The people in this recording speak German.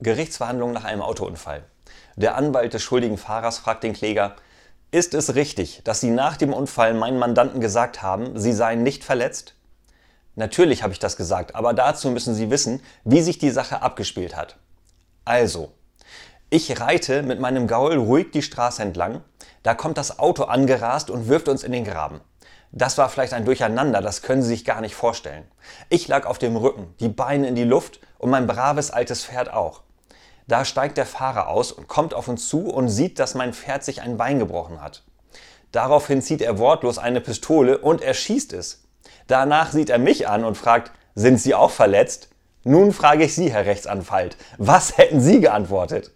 Gerichtsverhandlung nach einem Autounfall. Der Anwalt des schuldigen Fahrers fragt den Kläger, ist es richtig, dass Sie nach dem Unfall meinen Mandanten gesagt haben, Sie seien nicht verletzt? Natürlich habe ich das gesagt, aber dazu müssen Sie wissen, wie sich die Sache abgespielt hat. Also, ich reite mit meinem Gaul ruhig die Straße entlang, da kommt das Auto angerast und wirft uns in den Graben. Das war vielleicht ein Durcheinander, das können Sie sich gar nicht vorstellen. Ich lag auf dem Rücken, die Beine in die Luft und mein braves altes Pferd auch. Da steigt der Fahrer aus und kommt auf uns zu und sieht, dass mein Pferd sich ein Bein gebrochen hat. Daraufhin zieht er wortlos eine Pistole und erschießt es. Danach sieht er mich an und fragt, sind Sie auch verletzt? Nun frage ich Sie, Herr Rechtsanwalt, was hätten Sie geantwortet?